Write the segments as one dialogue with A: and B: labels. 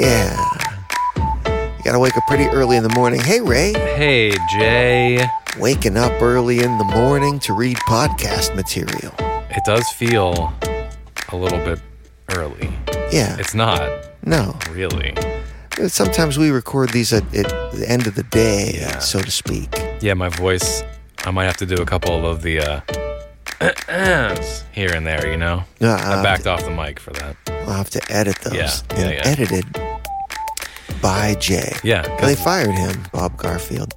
A: Yeah. You gotta wake up pretty early in the morning. Hey, Ray.
B: Hey, Jay.
A: Waking up early in the morning to read podcast material.
B: It does feel a little bit early.
A: Yeah.
B: It's not
A: no.
B: really.
A: Sometimes we record these at, at the end of the day,
B: Yeah.
A: so to speak.
B: Yeah, my voice. I might have to do a couple of the uh, here and there. You know,
A: Uh,
B: I backed off the mic for that.
A: I'll have to edit those.
B: Yeah, yeah, yeah.
A: edited by Jay.
B: Yeah,
A: They fired him, Bob Garfield,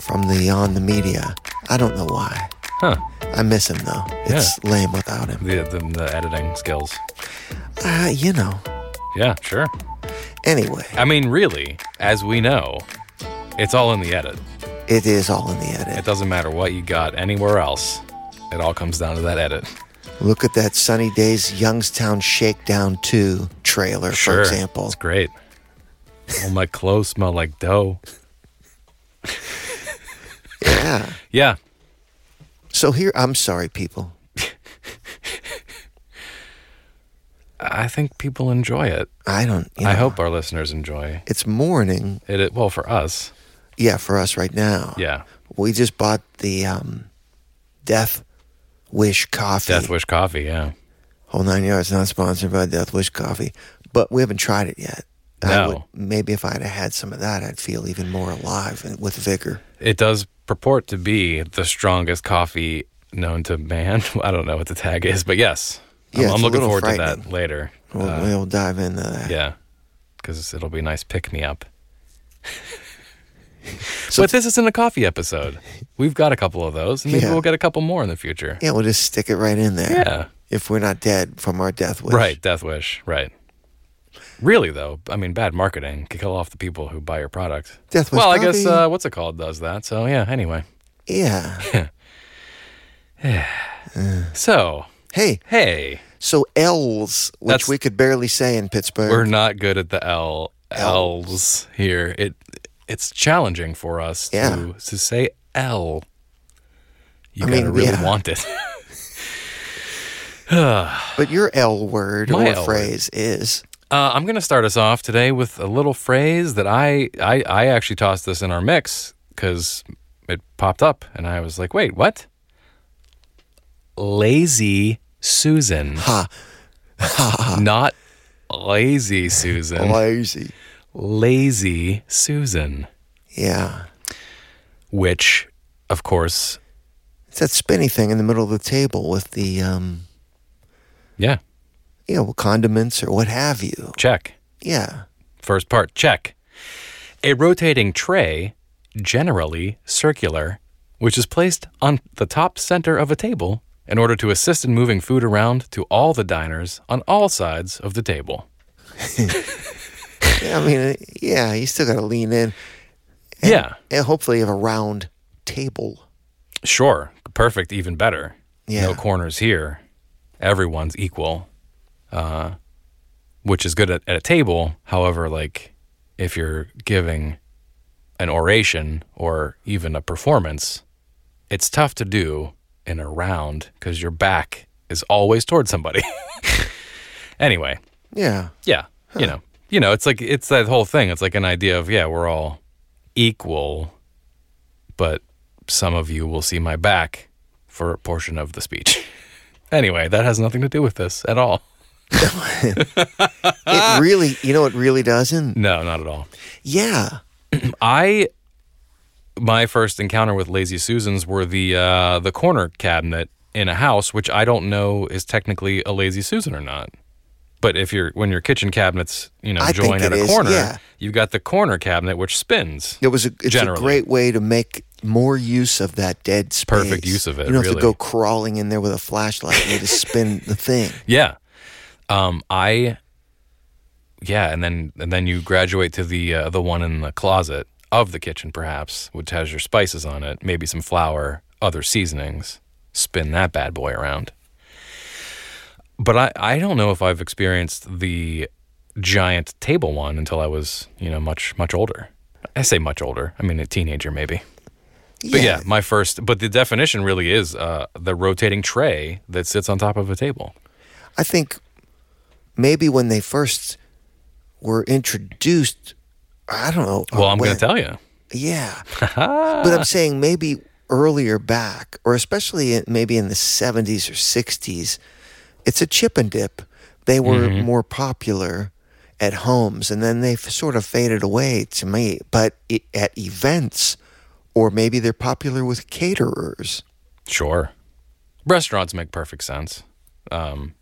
A: from the On the Media. I don't know why.
B: huh?
A: I miss him though. It's lame without him.
B: The, the the editing skills.
A: Uh, you know.
B: Yeah, sure.
A: Anyway,
B: I mean, really, as we know, it's all in the edit.
A: it is all in the edit.
B: It doesn't matter what you got anywhere else. It all comes down to that edit.
A: Look at that Sunny Days Youngstown Shakedown 2 trailer,
B: Sure,
A: for example.
B: it's great. All my clothes smell like dough.
A: Yeah.
B: Yeah,
A: So here, I'm sorry, people.
B: I think people enjoy it.
A: I don't. You know,
B: I hope our listeners enjoy
A: it's morning.
B: it. it. Well, for us,
A: Yeah, for us right now.
B: yeah.
A: We just bought the um, Death Wish coffee.
B: Death Wish coffee, yeah.
A: Whole nine yards. Not sponsored by Death Wish coffee, but we haven't tried it yet.
B: No.
A: would, maybe if I'd have had some of that, I'd feel even more alive and with vigor.
B: It does purport to be the strongest coffee known to man. I don't know what the tag is, but yes. I'm- I'm, looking forward to that later.
A: We'll,
B: Uh,
A: we'll dive into that.
B: yeah, because it'll be a nice pick me up.
A: So-
B: but this isn't a coffee episode. We've got a couple of those. and Maybe
A: Yeah.
B: we'll get a couple more in the future.
A: Yeah, we'll just stick it right in there.
B: Yeah.
A: If we're not dead from our death wish.
B: Right, Death Wish. Right. Really though, I mean, bad marketing can kill off the people who buy your product.
A: Death Wish
B: well, I guess
A: coffee?
B: uh, what's it called does that. So yeah. Anyway,
A: Yeah.
B: so
A: Hey,
B: hey,
A: so L's, which
B: That's-
A: we could barely say in Pittsburgh.
B: we're not good at the L
A: L's.
B: L's here. It it's challenging for us
A: Yeah.
B: to to say L. You
A: I
B: gotta
A: mean,
B: really
A: yeah.
B: want it.
A: but your L word
B: My
A: or
B: L word.
A: phrase is
B: Uh, I'm going to start us off today with a little phrase that I I, I actually tossed this in our mix because it popped up and I was like, wait, what? Lazy Susan,
A: ha,
B: not lazy Susan.
A: lazy.
B: Lazy Susan,
A: Yeah.
B: which, of course,
A: It's that spinny thing in the middle of the table with the, um,
B: yeah,
A: you know, condiments or what have you.
B: check.
A: Yeah.
B: First part, check. A rotating tray, generally circular, which is placed on the top center of a table in order to assist in moving food around to all the diners on all sides of the table.
A: Yeah, I mean, uh, yeah, you still got to lean in. And,
B: Yeah,
A: And hopefully you have a round table.
B: sure. Perfect, even better.
A: Yeah.
B: No corners here. Everyone's equal, uh, which is good at, at a table. However, like if you're giving an oration or even a performance, it's tough to do in a round because your back is always towards somebody. anyway,
A: Yeah.
B: yeah, you know, you know, it's like it's that whole thing. It's like an idea of yeah, we're all equal, but some of you will see my back for a portion of the speech. anyway, that has nothing to do with this at all.
A: It really, you know, it really doesn't.
B: No, not at all.
A: Yeah.
B: I my first encounter with Lazy Susans were the uh, the corner cabinet in a house, which I don't know is technically a Lazy Susan or not. But if you're when your kitchen cabinets, you know,
A: I
B: join at a
A: is,
B: corner,
A: yeah.
B: you've got the corner cabinet which spins.
A: It was a, it's
B: Generally.
A: a great way to make more use of that dead space.
B: Perfect use of it,
A: You don't have to go crawling in there with a flashlight. You just spin the thing.
B: Yeah. Um, I, yeah, and then and then you graduate to the uh, the one in the closet of the kitchen, perhaps, which has your spices on it, maybe some flour, other seasonings. Spin that bad boy around. But I I don't know if I've experienced the giant table one until I was you know much much older. I say much older. I mean a teenager maybe. Yeah. But yeah, my first. But the definition really is uh, the rotating tray that sits on top of a table.
A: I think maybe when they first were introduced. I don't know.
B: Well, I'm going to tell you.
A: Yeah. but I'm saying maybe earlier back, or especially in, maybe in the 70s or 60s, it's a chip and dip. They were more popular at homes, and then they've sort of faded away to me. But i at events, or maybe they're popular with caterers.
B: Sure. Restaurants make perfect sense. Um,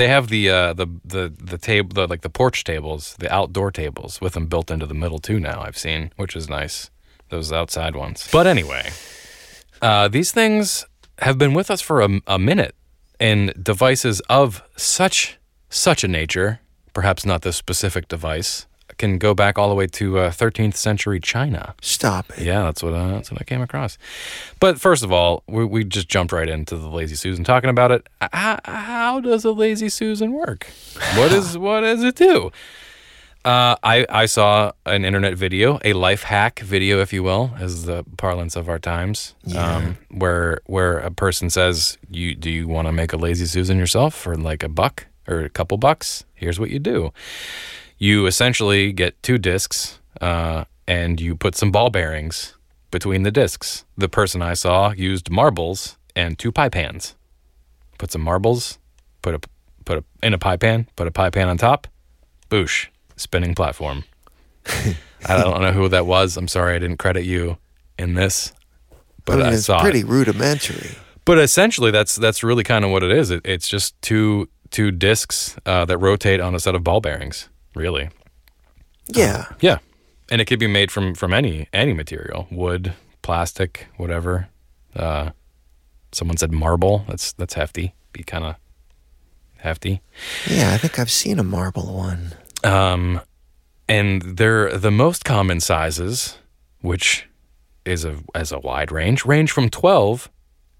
B: they have the uh, the the the table, the, like the porch tables, the outdoor tables with them built into the middle too. Now I've seen, which is nice. Those outside ones. But anyway, uh, these things have been with us for a, a minute, and devices of such such a nature, perhaps not this specific device, can go back all the way to uh, 13th century China.
A: Stop it.
B: Yeah, that's what uh, that's what I came across. But first of all, we, we just jumped right into the lazy Susan talking about it. How, how does a lazy Susan work? What is what does it do? Uh, I I saw an internet video, a life hack video, if you will, as the parlance of our times, um, where where a person says, "You do you want to make a lazy Susan yourself for like a buck or a couple bucks? Here's what you do." You essentially get two discs uh, and you put some ball bearings between the discs. The person I saw used marbles and two pie pans. Put some marbles, put a put a in a pie pan, put a pie pan on top. Boosh, spinning platform. I don't know who that was. I'm sorry I didn't credit you in this, but
A: I mean,
B: I,
A: it's
B: saw it.
A: pretty rudimentary.
B: But essentially, that's that's really kind of what it is. It, it's just two two discs uh, that rotate on a set of ball bearings. Really,
A: Yeah.
B: yeah, and it could be made from from any any material, wood, plastic, whatever. Uh, someone said marble. That's that's hefty. Be kind of hefty.
A: Yeah, I think I've seen a marble one.
B: Um, and they're the most common sizes, which is a as a wide range, range from twelve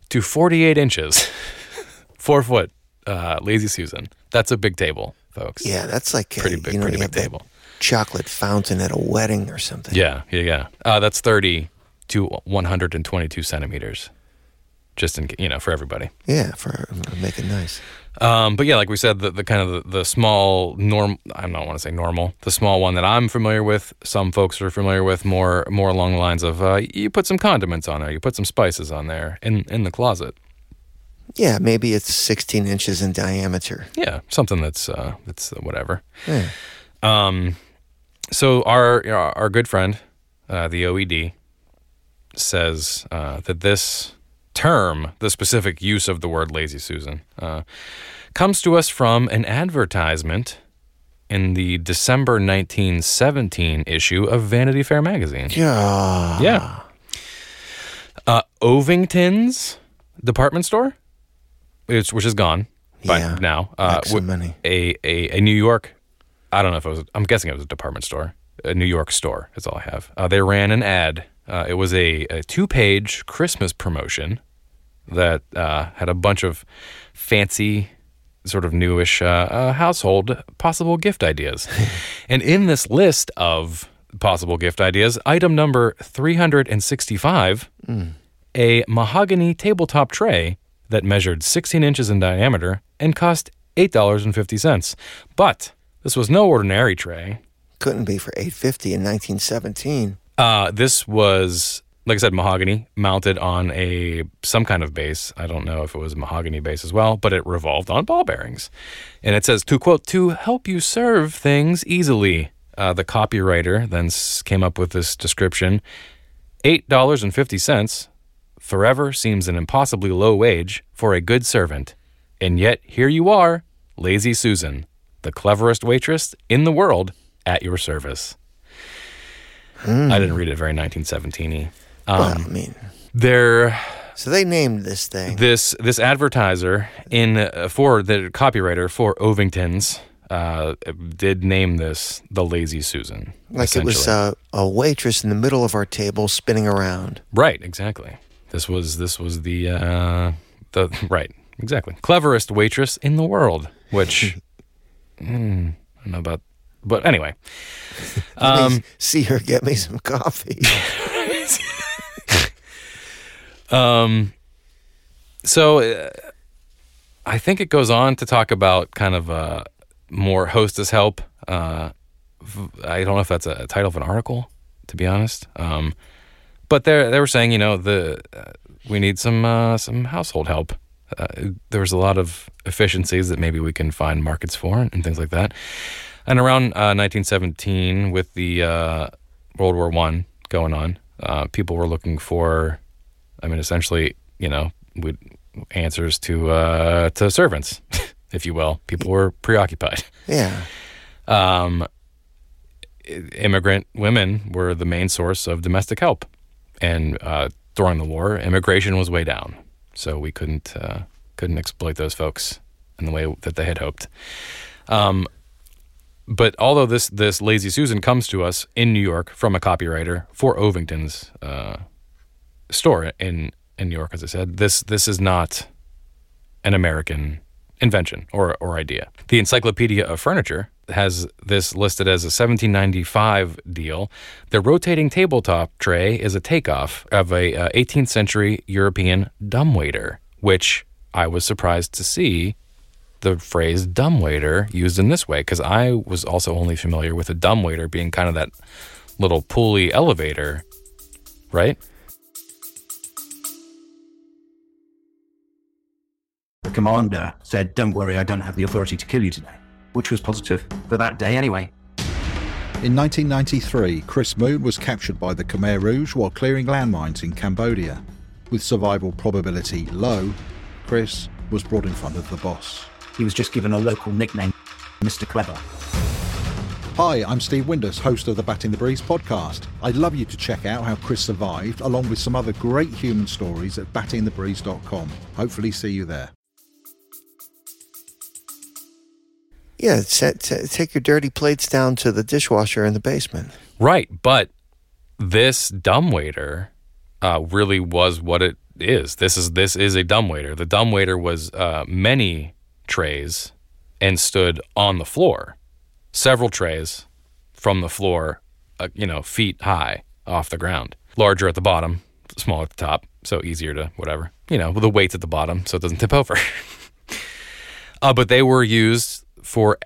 B: to forty eight inches, four foot. Uh, lazy Susan. That's a big table, folks.
A: Yeah, that's like a,
B: pretty big,
A: you know,
B: pretty big table.
A: chocolate fountain at a wedding or something.
B: Yeah, yeah, yeah. Uh, that's 30 to 122 centimeters. Just in, you know, for everybody.
A: Yeah, for make it nice.
B: Um, but yeah, like we said, the, the kind of the, the small norm, I don't want to say normal, the small one that I'm familiar with, some folks are familiar with more, more along the lines of, uh, you put some condiments on there, you put some spices on there in, in the closet.
A: Yeah, maybe it's 16 inches in diameter.
B: Yeah. Something that's, uh, that's whatever.
A: Yeah.
B: Um, so our our good friend, uh, the OED, says uh, that this term, the specific use of the word "lazy Susan," uh, comes to us from an advertisement in the December 1917 issue of Vanity Fair magazine.
A: Yeah.
B: Yeah. Uh, Ovington's department store, which, which is gone by
A: Yeah.
B: now. Uh,
A: some
B: w- A, a, a New York, I don't know if it was, I'm guessing it was a department store, a New York store. That's all I have. Uh, they ran an ad. Uh, it was a, a two page Christmas promotion that uh, had a bunch of fancy, sort of newish uh, uh, household possible gift ideas. and in this list of possible gift ideas, item number 365, a mahogany tabletop tray that measured 16 inches in diameter and cost $8.50. But this was no ordinary tray.
A: Couldn't be for 850 in 1917.
B: Uh, this was, like I said, mahogany mounted on a some kind of base. I don't know if it was a mahogany base as well, but it revolved on ball bearings. And it says, to quote, to help you serve things easily. Uh, the copywriter then came up with this description. $8.50 Forever seems an impossibly low wage for a good servant, and yet here you are, lazy Susan, the cleverest waitress in the world, at your service. I didn't read it very 1917y.
A: well,
B: Um,
A: I mean,
B: there,
A: so they named this thing.
B: this this advertiser in uh, for the copywriter for Ovington's uh, did name this the Lazy Susan.
A: like it was uh, a waitress in the middle of our table spinning around.
B: right, exactly. This was this was the uh, the right, exactly cleverest waitress in the world. Which mm, I don't know about, but anyway. Um,
A: see her get me some coffee.
B: Um, so uh, I think it goes on to talk about kind of uh, more hostess help uh, I don't know if that's a title of an article, to be honest. Um, but they they were saying, you know, the uh, we need some uh, some household help. Uh, there was a lot of efficiencies that maybe we can find markets for and, things like that. And around 1917, uh, with the uh, World War One going on, uh, people were looking for, I mean, essentially, you know, answers to to servants, if you will. People were preoccupied.
A: Yeah.
B: Um, immigrant women were the main source of domestic help and uh, during the war, immigration was way down, so we couldn't uh, couldn't exploit those folks in the way that they had hoped. Um, but although this this Lazy Susan comes to us in New York from a copywriter for Ovington's uh, store in in New York, as I said, this this is not an American invention or or idea. The Encyclopedia of Furniture has this listed as a 1795 deal. The rotating tabletop tray is a takeoff of a uh, 18th century European dumbwaiter, which I was surprised to see the phrase dumbwaiter used in this way because I was also only familiar with a dumbwaiter being kind of that little pulley elevator, right?
C: The commander said, Don't worry, I don't have the authority to kill you today which was positive for that day anyway.
D: In 1993, Chris Moon was captured by the Khmer Rouge while clearing landmines in Cambodia. With survival probability low, Chris was brought in front of the boss.
C: He was just given a local nickname, Mr. Clever.
D: Hi, I'm Steve Windus, host of the Batting the Breeze podcast. I'd love you to check out how Chris survived, along with some other great human stories at battingthebreeze.com. Hopefully, see you there.
A: Yeah, set, take your dirty plates down to the dishwasher in the basement.
B: Right, but this dumbwaiter uh, really was what it is. This is this is a dumbwaiter. The dumbwaiter was uh, many trays and stood on the floor, several trays from the floor, uh, you know, feet high off the ground. Larger at the bottom, smaller at the top, so easier to whatever. You know, the weight's at the bottom, so it doesn't tip over. Uh, but they were used for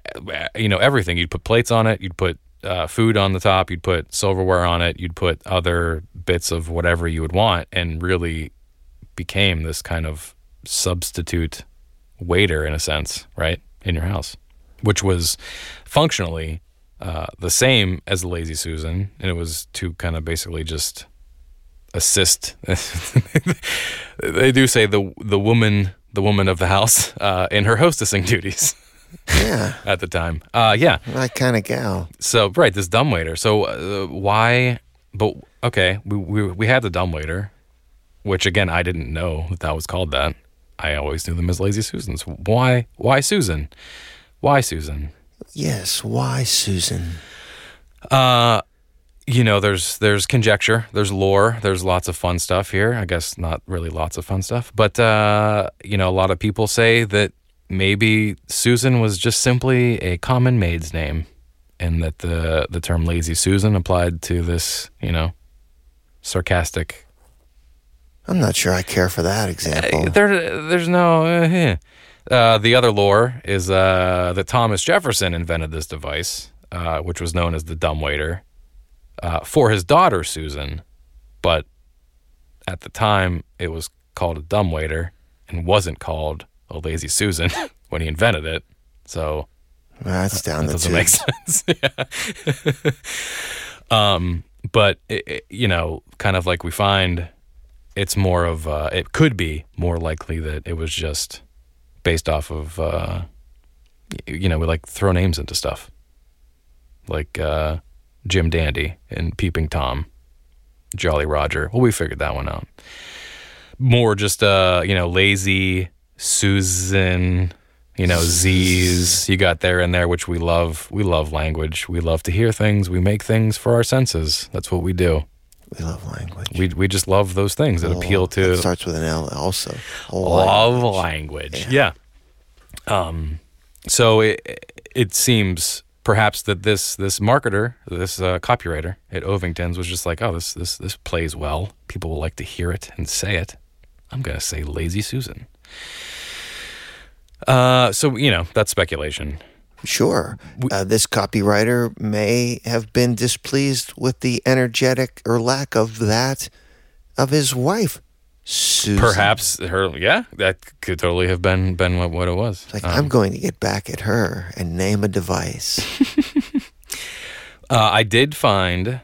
B: you know everything. You'd put plates on it. You'd put uh, food on the top. You'd put silverware on it. You'd put other bits of whatever you would want, and really became this kind of substitute waiter in a sense, right, in your house, which was functionally uh, the same as the Lazy Susan, and it was to kind of basically just assist. they do say the the woman the woman of the house uh, in her hostessing duties.
A: Yeah.
B: at the time. Uh, yeah.
A: That kind of gal.
B: So right, this dumbwaiter. So uh, why? But okay, we, we we had the dumbwaiter, which again I didn't know that that was called that. I always knew them as Lazy Susans. Why? Why Susan? Why Susan?
A: Yes. Why Susan?
B: Uh, you know, there's there's conjecture, there's lore, there's lots of fun stuff here. I guess not really lots of fun stuff, but uh, you know, a lot of people say that maybe Susan was just simply a common maid's name, and that the the term "lazy Susan" applied to this, you know, sarcastic.
A: I'm not sure I care for that example.
B: Uh, there, there's no. Uh, uh, the other lore is uh, that Thomas Jefferson invented this device, uh, which was known as the dumbwaiter, uh, for his daughter Susan, but at the time it was called a dumbwaiter and wasn't called a lazy Susan when he invented it. So
A: that's down
B: that
A: the
B: doesn't make sense. um, but it, it, you know, kind of like we find, it's more of uh, it could be more likely that it was just based off of uh, you know we like throw names into stuff like uh, Jim Dandy and Peeping Tom, Jolly Roger. Well, we figured that one out. More just uh, you know lazy Susan, you know, Z's. You got there and there, which we love. We love language. We love to hear things. We make things for our senses. That's what we do.
A: We love language.
B: We we just love those things that appeal to.
A: It starts with an L also.
B: Love language. language. Yeah. yeah. Um. So it it seems perhaps that this this marketer, this uh, copywriter at Ovington's was just like, oh, this this this plays well. People will like to hear it and say it. I'm gonna say Lazy Susan. Uh, so you know that's speculation.
A: Sure. Uh, this copywriter may have been displeased with the energetic or lack of that of his wife, Susan.
B: Perhaps her, yeah, that could totally have been been what, what it was.
A: Like, I'm going to get back at her and name a device.
B: Uh, I did find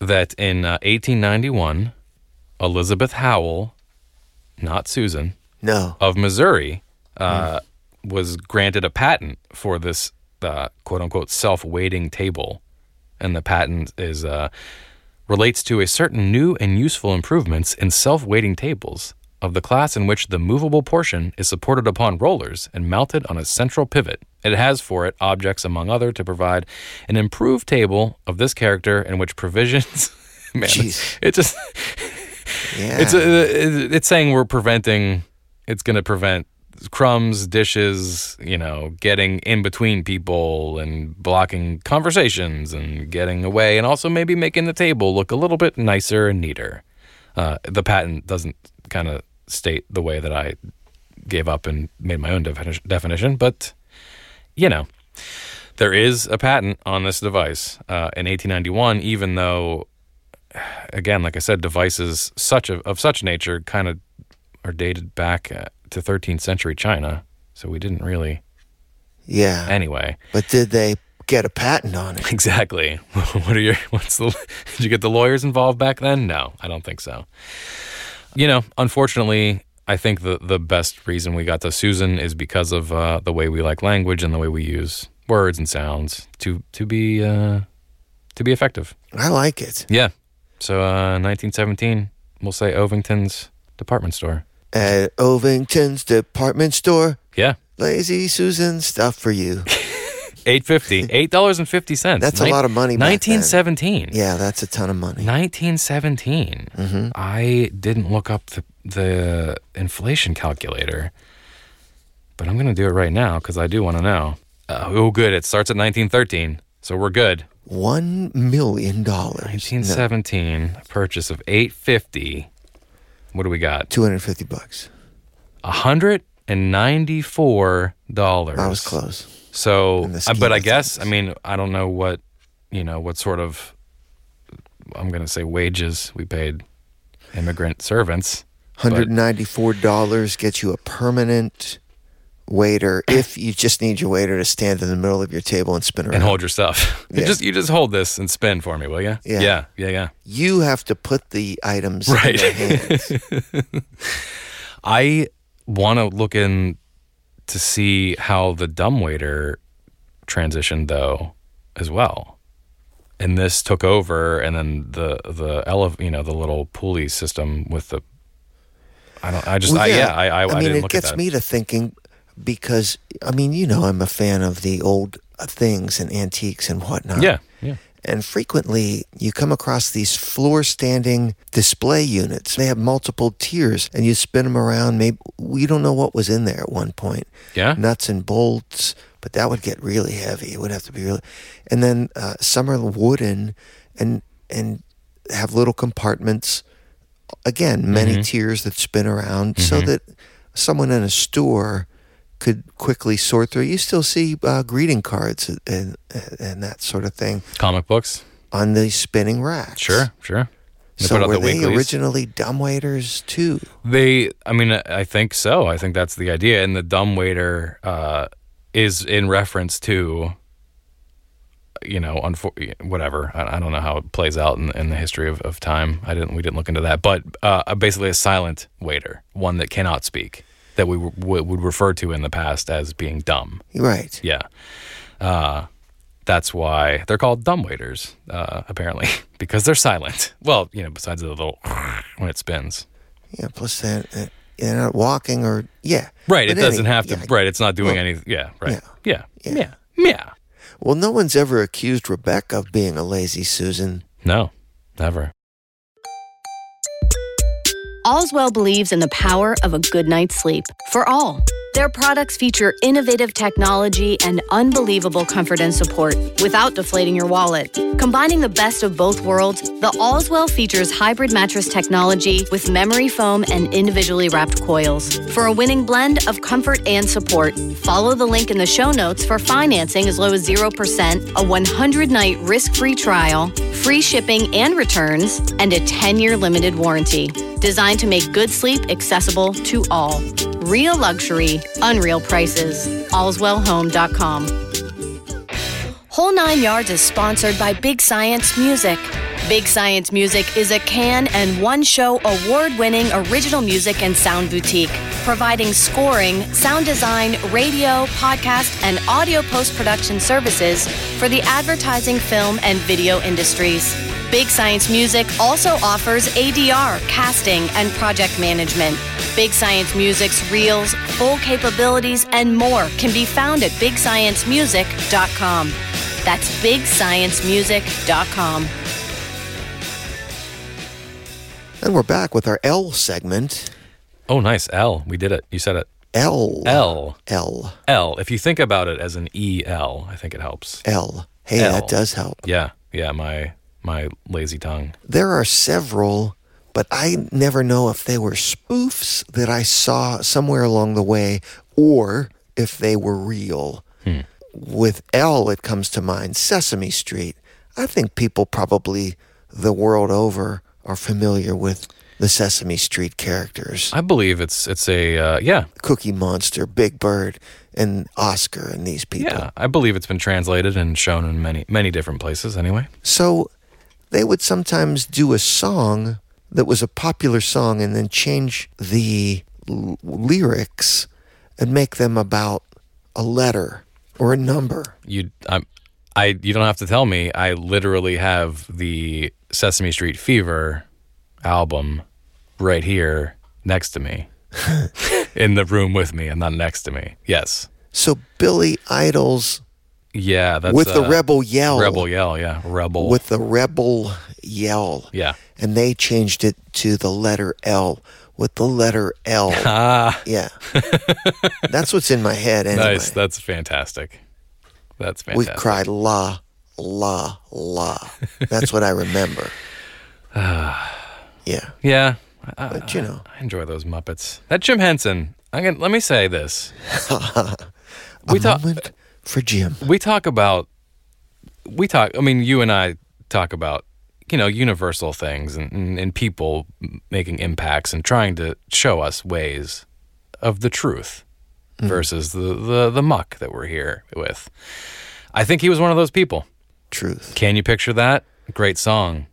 B: that in uh, 1891, Elizabeth Howell, not Susan,
A: no.
B: of Missouri, uh, was granted a patent for this uh, quote unquote self weighting table. And the patent is uh, relates to a certain new and useful improvements in self weighting tables of the class in which the movable portion is supported upon rollers and mounted on a central pivot. It has for it objects, among other, to provide an improved table of this character in which provisions. Man,
A: Jeez.
B: it just
A: Yeah.
B: it's a, it's saying we're preventing. It's going to prevent crumbs, dishes, you know, getting in between people and blocking conversations and getting away, and also maybe making the table look a little bit nicer and neater. Uh, the patent doesn't kind of state the way that I gave up and made my own defini- definition, but you know, there is a patent on this device uh, in 1891, even though again, like I said, devices such of, of such nature kind of are dated back uh, to 13th century China. So we didn't really.
A: yeah.
B: Anyway,
A: but did they get a patent on it?
B: exactly. what are your? What's the? Did you get the lawyers involved back then? No, I don't think so. You know, unfortunately, I think the the best reason we got to Susan is because of uh, the way we like language and the way we use words and sounds to to be uh, to be effective.
A: I like it.
B: Yeah. So uh, 1917, we'll say Ovington's department store.
A: At Ovington's department store,
B: Yeah.
A: Lazy Susan stuff for you.
B: Eight fifty, eight dollars and fifty cents.
A: That's a lot of money.
B: Nineteen seventeen.
A: Yeah, that's a ton of money.
B: Nineteen seventeen.
A: Mm-hmm.
B: I didn't look up the the inflation calculator, but I'm gonna do it right now because I do want to know. Uh, oh, good. It starts at nineteen thirteen, so we're good.
A: One million dollars.
B: Nineteen seventeen. Purchase of eight fifty. What do we got?
A: Two hundred fifty bucks.
B: hundred and ninety four dollars.
A: I was close.
B: So,
A: in the scheme
B: but I guess I mean I don't know what you know what sort of I'm gonna say wages we paid immigrant servants.
A: Hundred ninety-four dollars gets you a permanent waiter if you just need your waiter to stand in the middle of your table and spin around.
B: And hold your stuff. You
A: Yeah.
B: just you just hold this and spin for me, will you?
A: Yeah.
B: yeah, yeah. yeah.
A: you have to put the items
B: Right.
A: in your hands.
B: I want to look in to see how the dumb waiter transitioned though as well. And this took over and then the the ele- you know the little pulley system with the I don't I just
A: Well,
B: I, yeah I I, I,
A: mean,
B: didn't
A: it
B: look
A: gets
B: at that.
A: me to thinking because I mean, you know, I'm a fan of the old things and antiques and whatnot.
B: yeah, yeah.
A: And frequently you come across these floor standing display units. They have multiple tiers and you spin them around. Maybe we don't know what was in there at one point.
B: Yeah?
A: Nuts and bolts, but that would get really heavy. It would have to be really. And then uh, some are wooden and and have little compartments. Again, many
B: Mm-hmm.
A: tiers that spin around so that someone in a store could quickly sort through. You still see uh, greeting cards and, and that sort of thing
B: Comic books.
A: on the spinning racks.
B: Sure, sure. They
A: So were
B: the
A: they
B: weeklies.
A: originally dumbwaiters too?
B: They, I mean, I think so. I think that's the idea. And the dumbwaiter uh, is in reference to, you know, unfor- whatever. I, I don't know how it plays out in, in the history of, of time. I didn't. We didn't look into that. But uh, basically, a silent waiter, one that cannot speak, that we w- would refer to in the past as being dumb.
A: Right.
B: Yeah. Uh, that's why they're called dumbwaiters, uh, apparently, because they're silent. Well, you know, besides the little when it spins.
A: Yeah. Plus that uh, they're not walking or yeah.
B: Right.
A: But
B: it doesn't
A: any-
B: have to.
A: yeah.
B: Right. It's not doing
A: Well,
B: anything. Yeah. Right.
A: yeah.
B: Yeah. Yeah. Yeah.
A: Well, no one's ever accused Rebecca of being a lazy Susan.
B: No. Never.
E: Allswell believes in the power of a good night's sleep for all. Their products feature innovative technology and unbelievable comfort and support without deflating your wallet. Combining the best of both worlds, the Allswell features hybrid mattress technology with memory foam and individually wrapped coils. For a winning blend of comfort and support, follow the link in the show notes for financing as low as 0%, a 100 night risk free trial, free shipping and returns, and a 10 year limited warranty. Designed to make good sleep accessible to all. Real luxury, unreal prices. AllswellHome.com. Whole Nine Yards is sponsored by Big Science Music. Big Science Music is a Cannes and one show award winning original music and sound boutique, providing scoring, sound design, radio, podcast, and audio post production services for the advertising, film, and video industries. Big Science Music also offers ADR, casting, and project management. Big Science Music's reels, full capabilities, and more can be found at bigsciencemusic.com. That's bigsciencemusic.com.
A: And we're back with our L segment.
B: Oh, nice. L. We did it. You said it.
A: L.
B: L.
A: L.
B: L. If you think about it as an E L, I think it helps.
A: L. Hey,
B: L.
A: that does help.
B: Yeah. Yeah. My my lazy tongue.
A: There are several, but I never know if they were spoofs that I saw somewhere along the way or if they were real. With L, it comes to mind Sesame Street. I think people probably the world over are familiar with the Sesame Street characters.
B: I believe it's it's a uh, yeah
A: Cookie Monster, Big Bird, and Oscar, and these people.
B: yeah. I believe it's been translated and shown in many many different places. Anyway.
A: So they would sometimes do a song that was a popular song and then change the l- lyrics and make them about a letter or a number.
B: You I I you don't have to tell me. I literally have the Sesame Street Fever album right here next to me. in the room with me and not next to me. Yes.
A: So Billy Idol's
B: Yeah, that's
A: with the
B: uh,
A: rebel yell.
B: Rebel yell, yeah. Rebel.
A: With the rebel yell.
B: yeah.
A: And they changed it to the letter L with the letter L.
B: Ah,
A: yeah. That's what's in my head anyway.
B: nice. That's fantastic. That's fantastic.
A: we cried la, la, la. That's what I remember. yeah.
B: Yeah. I,
A: But you know,
B: I enjoy those Muppets. That Jim Henson. I can, let me say this. we
A: moment for Jim.
B: we talk about we talk I mean you and I talk about you know universal things and, and, and people making impacts and trying to show us ways of the truth versus the, the the muck that we're here with. I think he was one of those people.
A: Truth.
B: Can you picture that? Great song.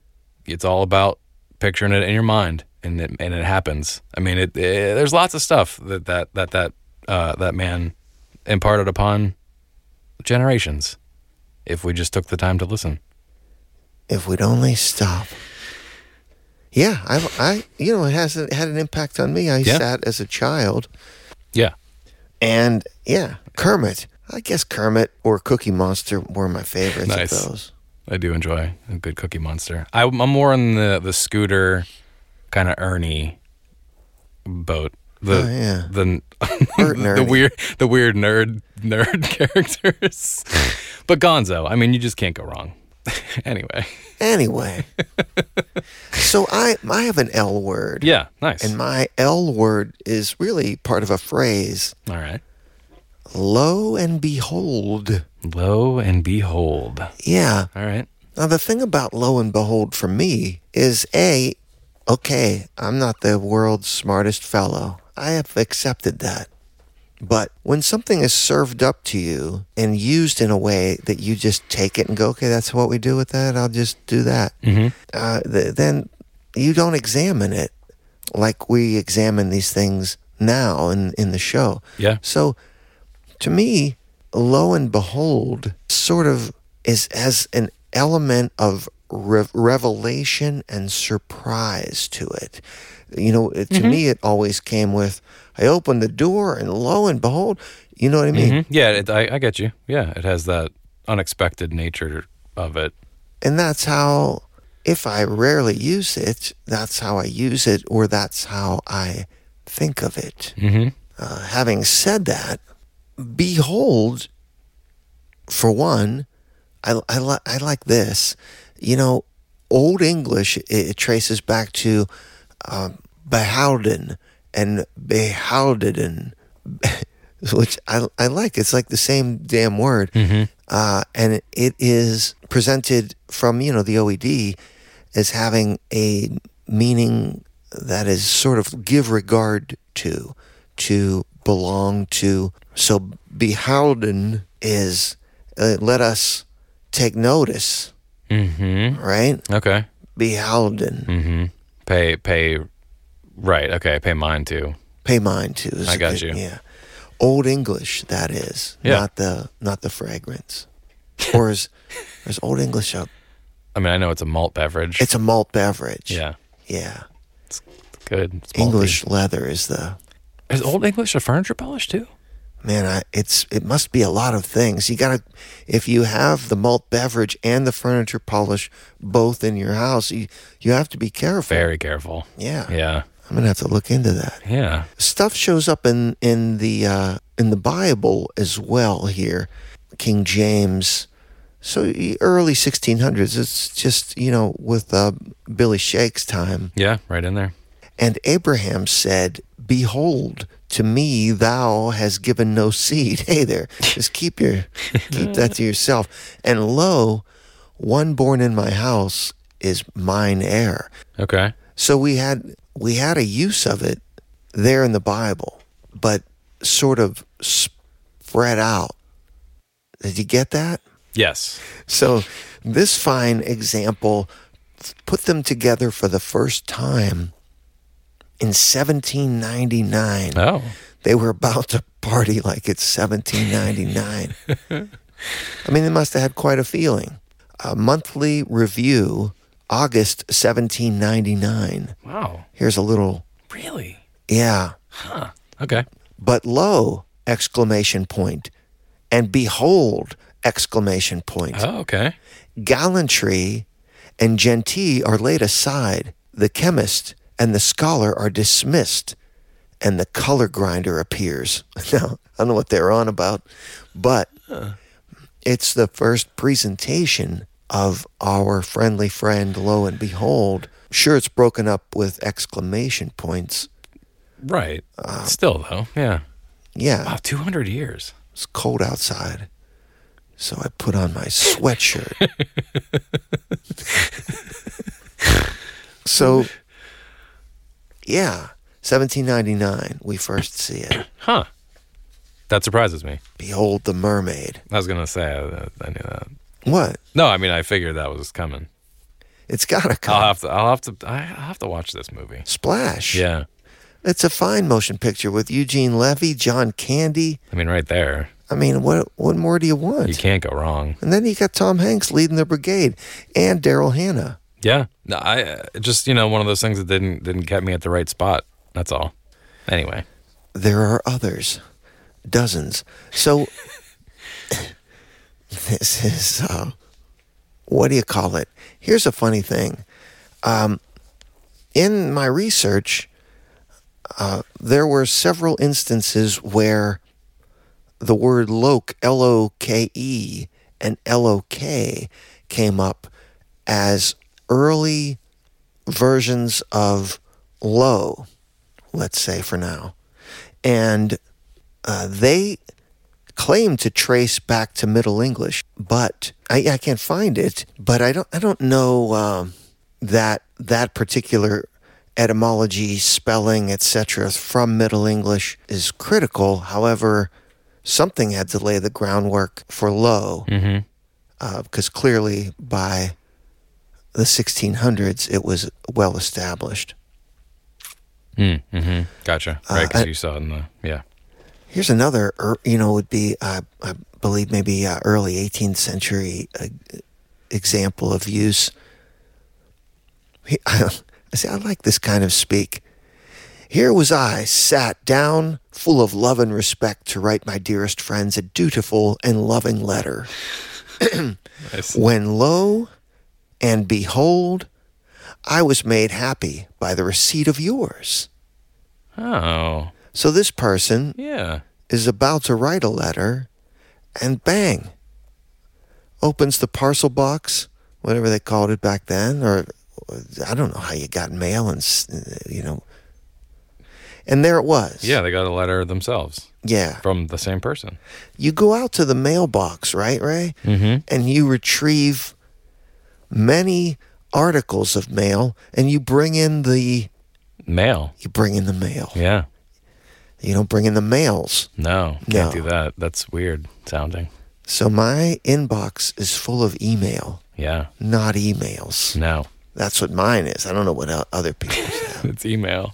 B: It's all about picturing it in your mind, and it and it happens. I mean, it, eh, there's lots of stuff that that that that uh, that man imparted upon generations. If we just took the time to listen.
A: If we'd only stop. Yeah, I, I, you know, it has it had an impact on me. I
B: Yeah.
A: sat as a child,
B: Yeah,
A: and yeah, Kermit. I guess Kermit or Cookie Monster were my favorites
B: Nice.
A: of those.
B: I do enjoy a good Cookie Monster. I, I'm more on the the scooter kind of Ernie boat. The
A: Oh, yeah.
B: the the weird the weird nerd nerd characters. but Gonzo, I mean, you just can't go wrong. anyway,
A: Anyway, so I I have an L word,
B: yeah, nice.
A: and my L word is really part of a phrase.
B: All right.
A: Lo and behold.
B: Lo and behold.
A: Yeah.
B: All right.
A: Now, the thing about lo and behold for me is A, okay, I'm not the world's smartest fellow. I have accepted that. But when something is served up to you and used in a way that you just take it and go, okay, that's what we do with that, I'll just do that,
B: Mm-hmm.
A: uh, th- then you don't examine it like we examine these things now in, in the show.
B: Yeah.
A: So to me, lo and behold sort of is has an element of re- revelation and surprise to it. You know, it, to me, it always came with I opened the door and lo and behold, you know what I mean?
B: Mhm. Yeah, it, I, I get you. Yeah, it has that unexpected nature of it.
A: And that's how, if I rarely use it, that's how I use it, or that's how I think of it.
B: Mm-hmm.
A: Uh, having said that, behold, for one, I, I, li- I like this. You know, Old English, it, it traces back to um, behouden and behoudeden, which I, I like. It's like the same damn word. Uh, and it is presented from, you know, the OED as having a meaning that is sort of give regard to, to belong to. So behouden is uh, let us take notice,
B: Mm-hmm.
A: right?
B: Okay.
A: Be Behouden,
B: Mm-hmm. Pay pay right, okay, pay mine too.
A: pay mine too.
B: I got
A: good-
B: you.
A: Yeah, Old English that is,
B: Yeah.
A: not the not the fragrance, or is or is Old English up?
B: I mean I know it's a malt beverage.
A: It's a malt beverage.
B: yeah.
A: yeah.
B: It's good. It's.
A: English leather is the
B: Is old English a furniture polish too?
A: Man. I, it's it must be a lot of things. You gotta if you have the malt beverage and the furniture polish both in your house, you you have to be careful.
B: Very careful.
A: Yeah,
B: Yeah.
A: I'm gonna have to look into that.
B: Yeah.
A: stuff shows up in in the uh, in the Bible as well here, King James. So early 1600s. It's just you know with uh, Billy Shake's time.
B: Yeah, right in there.
A: And Abraham said, "Behold, to me thou has given no seed." Hey there, just keep your keep that to yourself. And lo, one born in my house is mine heir.
B: Okay.
A: So we had we had a use of it there in the Bible, but sort of spread out. Did you get that?
B: Yes.
A: So this fine example put them together for the first time in 1799.
B: Oh.
A: They were about to party like it's 1799. I mean, they must have had quite a feeling. A monthly review, August 1799.
B: Wow.
A: Here's a little,
B: Really?
A: yeah. Huh.
B: Okay.
A: But lo, exclamation point, and behold, exclamation point.
B: Oh, okay.
A: Gallantry and gentee are laid aside. The chemist and the scholar are dismissed, and the color grinder appears. Now, I don't know what they're on about, but it's the first presentation of our friendly friend, lo and behold. Sure, it's broken up with exclamation points.
B: Right.
A: Uh,
B: Still though. Yeah.
A: Yeah.
B: Wow, 200 years.
A: It's cold outside. So I put on my sweatshirt. so, yeah, 1799, we first see it.
B: Huh. That surprises me.
A: Behold the mermaid.
B: I was gonna say I, I knew that.
A: What?
B: No, I mean I figured that was coming.
A: It's gotta come.
B: I'll have to. I'll have to. I'll have to watch this movie.
A: Splash.
B: Yeah.
A: It's a fine motion picture with Eugene Levy, John Candy.
B: I mean, right there,
A: I mean, what what more do you want?
B: you can't go wrong.
A: And then you got Tom Hanks leading the brigade and Daryl Hannah.
B: Yeah. No, I uh, just you know one of those things that didn't didn't get me at the right spot. That's all. Anyway.
A: There are others, dozens. So this is uh, what do you call it? Here's a funny thing. Um, in my research, uh, there were several instances where the word loke, L O K E, and L O K came up as early versions of low, let's say for now. And uh, they claim to trace back to Middle English, but I, I can't find it. But I don't I don't know um, that that particular etymology, spelling, etc. from Middle English is critical. However, something had to lay the groundwork for low, because clearly by the 1600s it was well established.
B: Mm, hmm Gotcha. Right, because
A: I-
B: you saw it in the yeah.
A: Here's another, er, you know, would be, uh, I believe, maybe uh, early 18th century uh, example of use. I say, I like this kind of speak. Here was I, sat down, full of love and respect, to write my dearest friends a dutiful and loving letter. When lo and behold, I was made happy by the receipt of yours.
B: Oh.
A: So this person
B: Yeah.
A: is about to write a letter, and bang, opens the parcel box, whatever they called it back then, or I don't know how you got mail, and you know. And there it was.
B: Yeah, they got a letter themselves
A: Yeah.
B: from the same person.
A: You go out to the mailbox, right, Ray?
B: Mm-hmm.
A: And you retrieve many articles of mail, and you bring in the
B: Mail.
A: you bring in the mail.
B: Yeah.
A: You don't bring in the mails.
B: No, can't
A: No.
B: do that. That's weird sounding.
A: So my inbox is full of email,
B: Yeah.
A: not emails.
B: No.
A: That's what mine is. I don't know what other people's have.
B: It's email.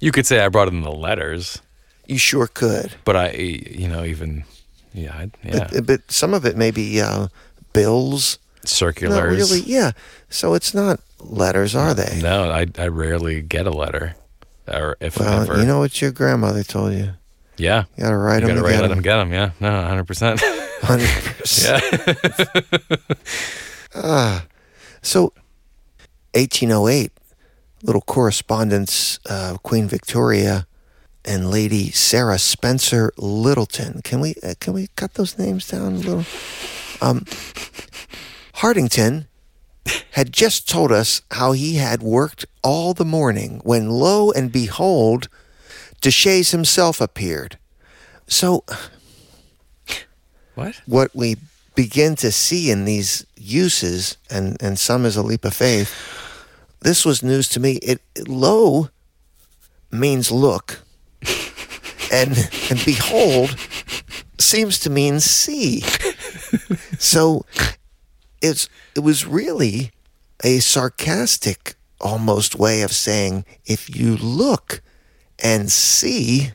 B: you could say I brought in the letters,
A: You sure could.
B: but I, you know, even yeah, yeah,
A: But, but some of it may be uh, bills.
B: circulars.
A: Not really. Yeah. So it's not letters, are they?
B: No, I I rarely get a letter, or if
A: Well,
B: ever.
A: you know what your grandmother told you.
B: yeah,
A: You gotta write
B: you
A: them.
B: gotta write them, get them. Yeah, no, hundred percent.
A: Hundred percent.
B: Yeah,
A: So, 1808, little correspondence of Queen Victoria and Lady Sarah Spencer Lyttelton. Can we uh, can we cut those names down a little? Um, Hardington had just told us how he had worked all the morning when, lo and behold, Deshayes himself appeared. So,
B: what?
A: what we begin to see in these uses, and, and some is a leap of faith, this was news to me. It, it lo means look, and and behold seems to mean see. So it's it was really a sarcastic almost way of saying if you look and see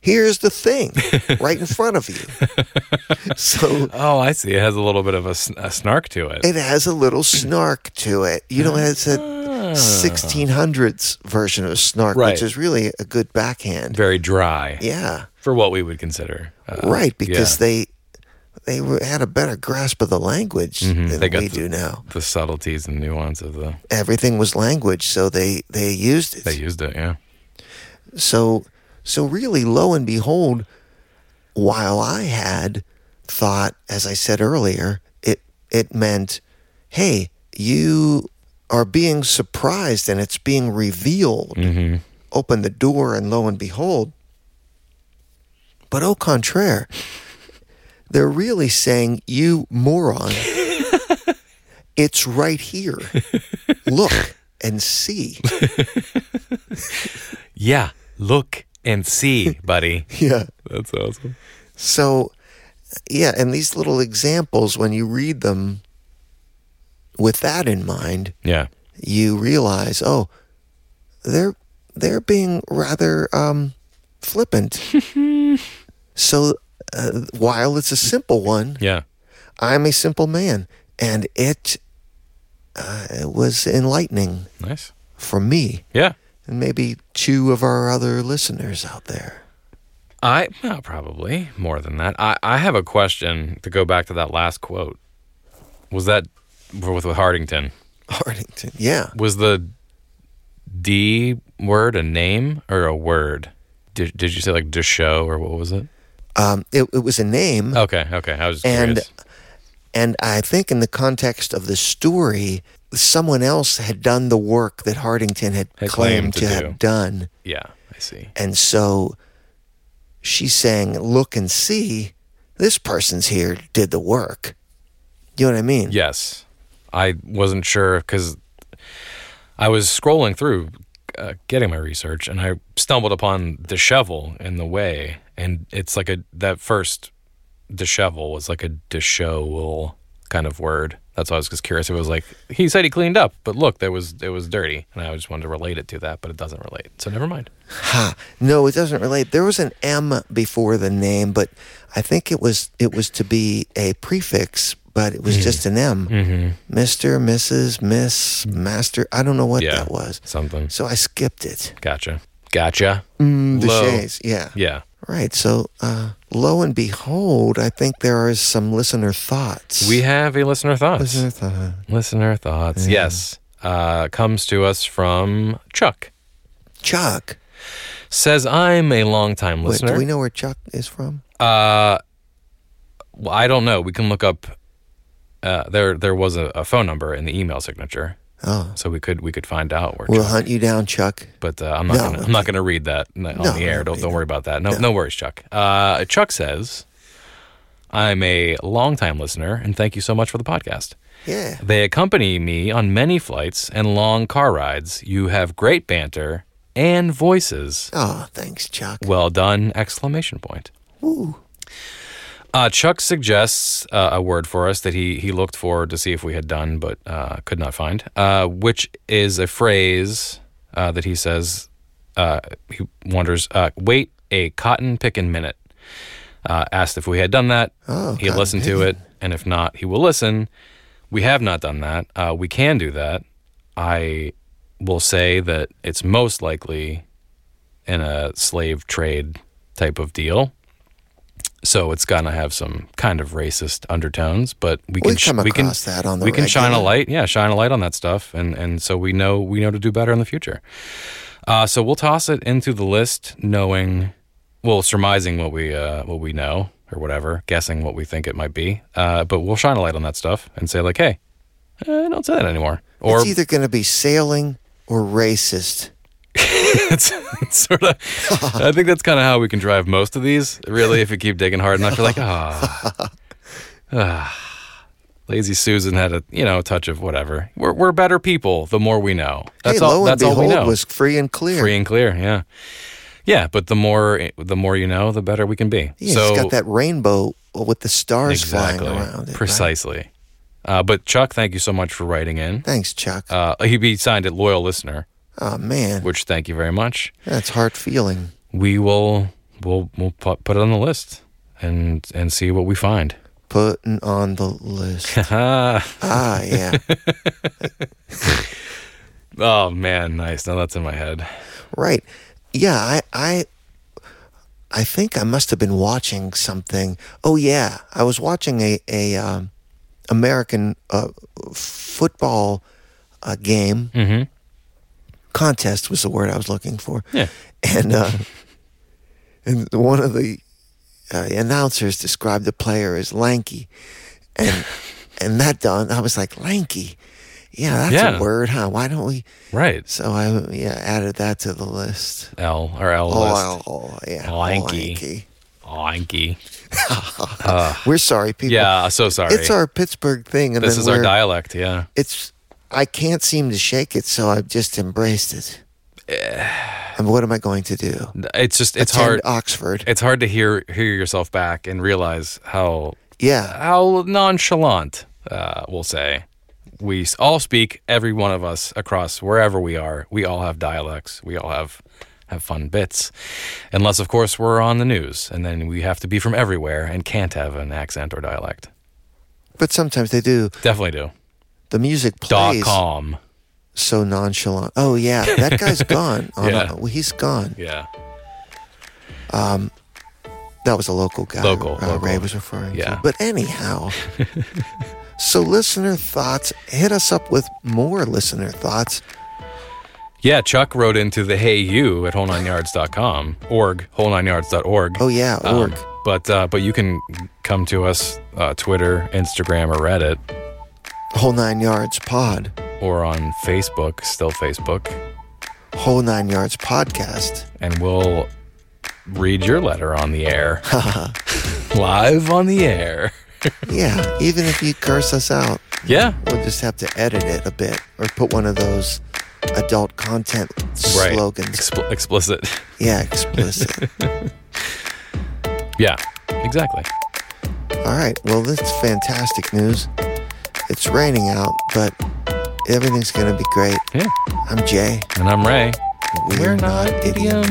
A: here's the thing right in front of you so
B: Oh, I see. It has a little bit of a snark to it.
A: it has a little snark to it. You know, it's a 1600s version of snark.
B: Right.
A: which is really a good backhand.
B: Very dry
A: Yeah,
B: for what we would consider. uh,
A: right. Because
B: yeah.
A: they they were, had a better grasp of the language
B: Mhm,
A: than
B: they
A: we
B: the-
A: do now.
B: the subtleties and nuance of the
A: Everything was language, so they they used it.
B: they used it. Yeah.
A: So so really, lo and behold, while I had thought, as I said earlier, it it meant, hey, you are being surprised and it's being revealed.
B: Mm-hmm.
A: Open the door and lo and behold. But au contraire, they're really saying, you moron, it's right here. Look and see.
B: Yeah. Look and see, buddy.
A: Yeah.
B: That's awesome.
A: So, yeah, and these little examples, when you read them with that in mind,
B: Yeah.
A: you realize, oh, they're they're being rather um, flippant. so, uh, while it's a simple one,
B: Yeah.
A: I'm a simple man, and it, uh, it was enlightening
B: Nice.
A: for me,
B: Yeah.
A: and maybe two of our other listeners out there.
B: I well, probably more than that. I, I have a question to go back to that last quote. Was that with, with Hardington?
A: Hardington, yeah.
B: Was the D word a name or a word? Did, did you say like de show or what was it?
A: Um, it, it was a name.
B: Okay, okay. I was
A: And
B: curious.
A: And I think in the context of the story, someone else had done the work that Hardington had,
B: Had
A: claimed
B: claimed to
A: to,
B: do.
A: have done.
B: Yeah, I see.
A: And so she's saying, look and see, this person's here did the work. You know what I mean?
B: Yes. I wasn't sure because I was scrolling through uh, getting my research and I stumbled upon dishevel in the way. And it's like a, that first dishevel was like a dishevel kind of word. That's why I was just curious. It was like, he said he cleaned up, but look, there was, it was dirty. And I just wanted to relate it to that, but it doesn't relate. So never mind.
A: Ha. No, it doesn't relate. There was an M before the name, but I think it was it was to be a prefix, but it was just an M.
B: Mm-hmm.
A: Mr., Mrs., Miss, Master. I don't know what
B: Yeah.
A: that was.
B: Something.
A: So I skipped it.
B: Gotcha. Gotcha.
A: Mm, the
B: Low.
A: Shays, yeah.
B: Yeah.
A: Right. So, uh, lo and behold, I think there are some listener thoughts.
B: We have a listener thoughts.
A: listener thought.
B: Listener thoughts. Yes. Uh, comes to us from Chuck.
A: Chuck.
B: Says I'm a longtime
A: Wait,
B: listener.
A: do we know where Chuck is from?
B: Uh, well, I don't know. We can look up. Uh, there, there was a, a phone number in the email signature,
A: Oh,
B: so we could we could find out where.
A: we'll
B: Chuck,
A: hunt you down, Chuck.
B: but uh, I'm not
A: No,
B: gonna, I'm not going to read that on
A: No,
B: the air. Don't don't worry about that. No,
A: No.
B: no, worries, Chuck. Uh, Chuck says, "I'm a longtime listener, and thank you so much for the podcast.
A: Yeah.
B: They accompany me on many flights and long car rides. You have great banter and voices.
A: Oh, thanks, Chuck.
B: Well done! Exclamation point."
A: Ooh.
B: Uh, Chuck suggests uh, a word for us that he he looked for to see if we had done, but uh, could not find, uh, which is a phrase uh, that he says. Uh, he wonders, uh, "Wait a cotton pickin' minute." Uh, asked if we had done that.
A: Oh,
B: he listened to it, and if not, he will listen. We have not done that. Uh, we can do that. I will say that it's most likely in a slave trade type of deal. So it's gonna have some kind of racist undertones, but we can
A: We come
B: we can
A: that on the
B: we can shine a light, yeah, shine a light on that stuff, and and so we know we know to do better in the future. Uh, so we'll toss it into the list, knowing, well, surmising what we uh, what we know or whatever, guessing what we think it might be. Uh, but we'll shine a light on that stuff and say like, hey, eh, don't say that anymore. Or
A: it's either going to be sailing or racist.
B: it's, it's sort of. I think that's kind of how we can drive most of these. Really, if you keep digging hard enough, you're like, ah, ah. Lazy Susan had a you know touch of whatever. We're we're better people the more we know. That's
A: hey,
B: all.
A: lo
B: That's
A: and
B: all we
A: behold,
B: know.
A: was free and clear.
B: Free and clear. Yeah, yeah. But the more the more you know, the better we can be.
A: yeah,
B: so
A: it's got that rainbow with the stars
B: exactly,
A: flying around it. right?
B: precisely. Uh, but Chuck, thank you so much for writing in.
A: Thanks, Chuck.
B: Uh, he be signed it loyal listener,
A: oh man,
B: which thank you very much.
A: that's heart feeling.
B: we will we'll we'll put, put it on the list and and see what we find.
A: Putting on the list.
B: Ah,
A: ah, yeah.
B: oh man, nice. Now that's in my head.
A: Right. Yeah, I I I think I must have been watching something. Oh yeah, I was watching a a um, American uh, football uh, game.
B: Mm-hmm.
A: Contest was the word I was looking for.
B: Yeah.
A: And uh, and one of the uh, announcers described the player as lanky, and and that done, I was like lanky. Yeah, that's
B: Yeah.
A: a word, huh? Why don't we?
B: Right.
A: So I yeah added that to the list.
B: L or L
A: Oh,
B: list.
A: oh, oh, yeah.
B: Lanky.
A: Lanky.
B: Lanky.
A: We're sorry, people.
B: Yeah, so sorry.
A: It's our Pittsburgh thing, and
B: this is our dialect. Yeah.
A: It's I can't seem to shake it, so I've just embraced it. and what am I going to do?
B: It's just it's
A: Attend
B: hard.
A: Oxford.
B: It's hard to hear hear yourself back and realize how
A: yeah,
B: how nonchalant uh, we'll say we all speak. Every one of us across wherever we are, we all have dialects. We all have have fun bits, unless of course we're on the news, and then we have to be from everywhere and can't have an accent or dialect.
A: but sometimes they do.
B: Definitely do.
A: The music
B: Dot
A: plays
B: com.
A: so nonchalant. Oh yeah, that guy's gone. On
B: Yeah.
A: a, well, he's gone.
B: Yeah.
A: Um, That was a local guy.
B: Local,
A: uh,
B: local.
A: Ray was referring
B: Yeah.
A: to. But anyhow, so listener thoughts. Hit us up with more listener thoughts.
B: Yeah, Chuck wrote into the Hey You at whole9yards.com, org, whole9yards.org.
A: Oh yeah,
B: Um,
A: org.
B: but uh, but you can come to us uh, Twitter, Instagram, or Reddit,
A: Whole nine yards pod.
B: or on Facebook, still Facebook,
A: Whole nine yards podcast.
B: and we'll read your letter on the air, live on the air.
A: Yeah, even if you curse us out,
B: Yeah,
A: we'll just have to edit it a bit or put one of those adult content
B: right.
A: slogans.
B: Expl- explicit.
A: Yeah, explicit.
B: Yeah, exactly.
A: All right. Well, that's fantastic news. It's raining out, but everything's going to be great.
B: Yeah,
A: I'm Jay.
B: and I'm Ray.
A: We're, not idioms.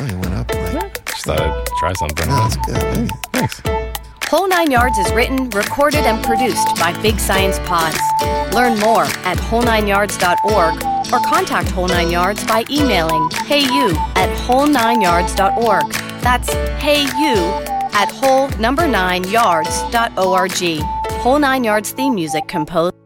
A: Oh, he went up like.
B: Just thought I'd try something.
A: Oh, that's good.
B: Thanks.
E: Whole Nine Yards is written, recorded, and produced by Big Science Pods. Learn more at whole9yards.org or contact Whole Nine Yards by emailing heyu at whole9yards.org. That's heyu at whole number nine yards.org. Whole Nine Yards theme music composed.